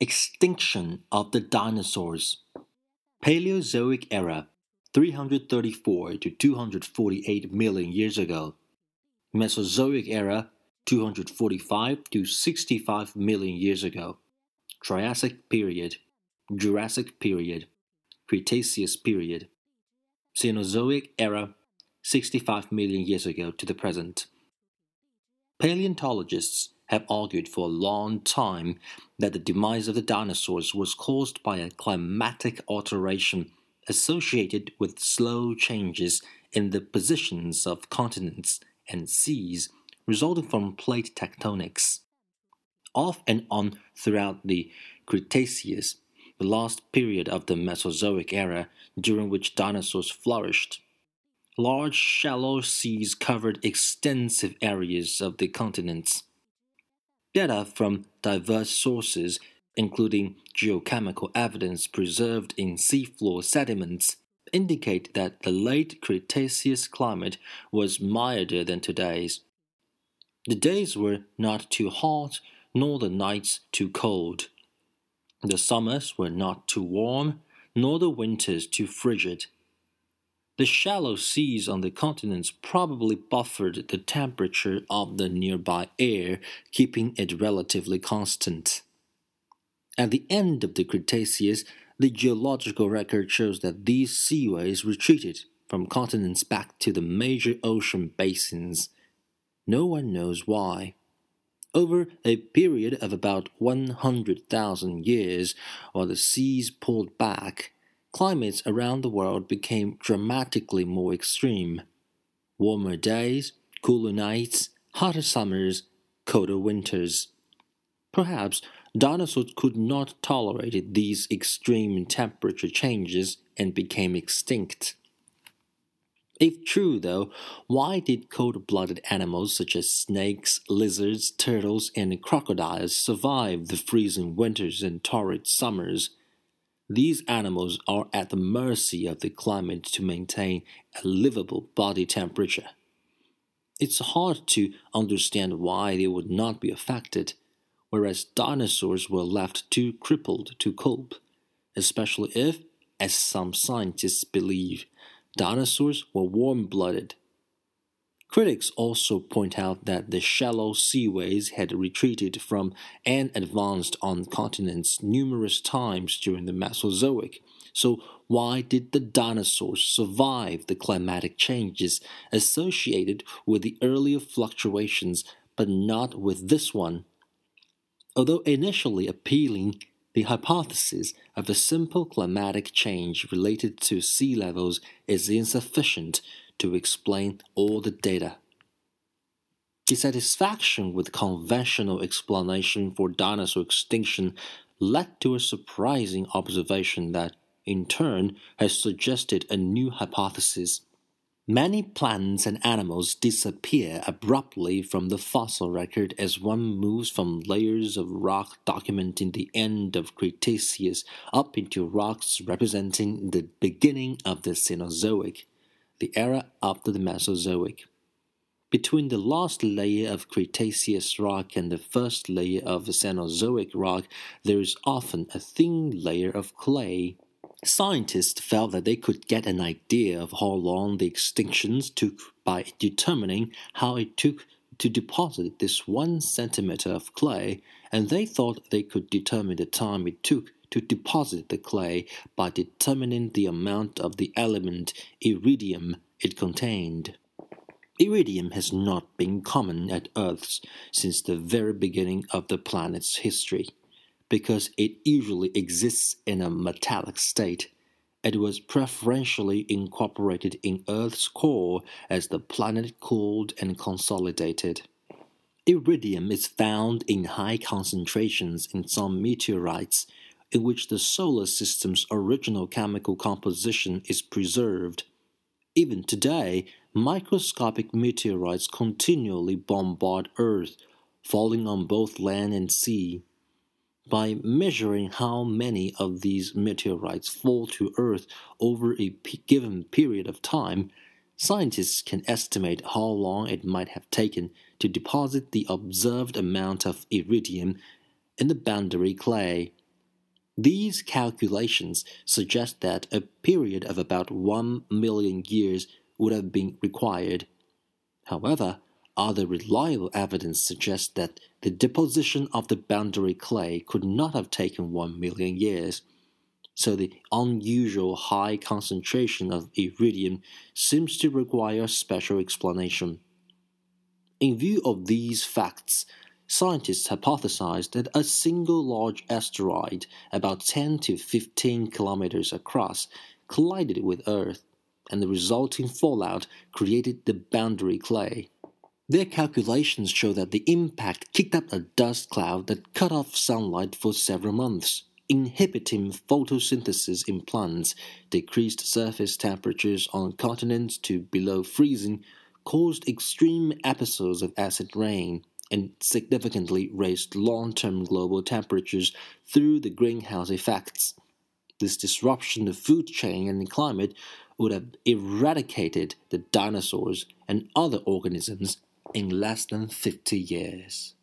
Extinction of the dinosaurs. Paleozoic era, 334 to 248 million years ago. Mesozoic era, 245 to 65 million years ago. Triassic period, Jurassic period, Cretaceous period. Cenozoic era, 65 million years ago to the present. Paleontologists have argued for a long time that the demise of the dinosaurs was caused by a climatic alteration associated with slow changes in the positions of continents and seas resulting from plate tectonics. Off and on throughout the Cretaceous, the last period of the Mesozoic era during which dinosaurs flourished, large shallow seas covered extensive areas of the continents Data from diverse sources, including geochemical evidence preserved in seafloor sediments, indicate that the late Cretaceous climate was milder than today's. The days were not too hot, nor the nights too cold. The summers were not too warm, nor the winters too frigid. The shallow seas on the continents probably buffered the temperature of the nearby air, keeping it relatively constant. At the end of the Cretaceous, the geological record shows that these seaways retreated from continents back to the major ocean basins. No one knows why. Over a period of about 100,000 years, while the seas pulled back, climates around the world became dramatically more extreme. Warmer days, cooler nights, hotter summers, colder winters. Perhaps dinosaurs could not tolerate these extreme temperature changes and became extinct. If true, though, why did cold blooded animals such as snakes, lizards, turtles, and crocodiles survive the freezing winters and torrid summers? These animals are at the mercy of the climate to maintain a livable body temperature. It's hard to understand why they would not be affected, whereas dinosaurs were left too crippled to cope, especially if, as some scientists believe, dinosaurs were warm blooded Critics also point out that the shallow seaways had retreated from and advanced on continents numerous times during the Mesozoic. So, why did the dinosaurs survive the climatic changes associated with the earlier fluctuations, but not with this one? Although initially appealing, the hypothesis of a simple climatic change related to sea levels is insufficient to explain all the data. Dissatisfaction with conventional explanation for dinosaur extinction led to a surprising observation that, in turn, has suggested a new hypothesis. Many plants and animals disappear abruptly from the fossil record as one moves from layers of rock documenting the end of Cretaceous up into rocks representing the beginning of the Cenozoic the era after the Mesozoic. Between the last layer of Cretaceous rock and the first layer of Cenozoic rock, there is often a thin layer of clay. Scientists felt that they could get an idea of how long the extinctions took by determining how it took to deposit this one centimeter of clay, and they thought they could determine the time it took to deposit the clay by determining the amount of the element iridium it contained. Iridium has not been common at Earth since the very beginning of the planet's history. Because it usually exists in a metallic state, it was preferentially incorporated in Earth's core as the planet cooled and consolidated. Iridium is found in high concentrations in some meteorites in which the solar system's original chemical composition is preserved. Even today, microscopic meteorites continually bombard Earth, falling on both land and sea. By measuring how many of these meteorites fall to Earth over a given period of time, scientists can estimate how long it might have taken to deposit the observed amount of iridium in the boundary clay. These calculations suggest that a period of about 1 million years would have been required. However, other reliable evidence suggests that the deposition of the boundary clay could not have taken 1 million years. So the unusual high concentration of iridium seems to require special explanation. In view of these facts, scientists hypothesized that a single large asteroid, about 10 to 15 kilometers across, collided with Earth, and the resulting fallout created the boundary clay. Their calculations show that the impact kicked up a dust cloud that cut off sunlight for several months, inhibiting photosynthesis in plants, decreased surface temperatures on continents to below freezing, caused extreme episodes of acid rain, and significantly raised long term global temperatures through the greenhouse effects. This disruption of food chain and climate would have eradicated the dinosaurs and other organisms in less than 50 years.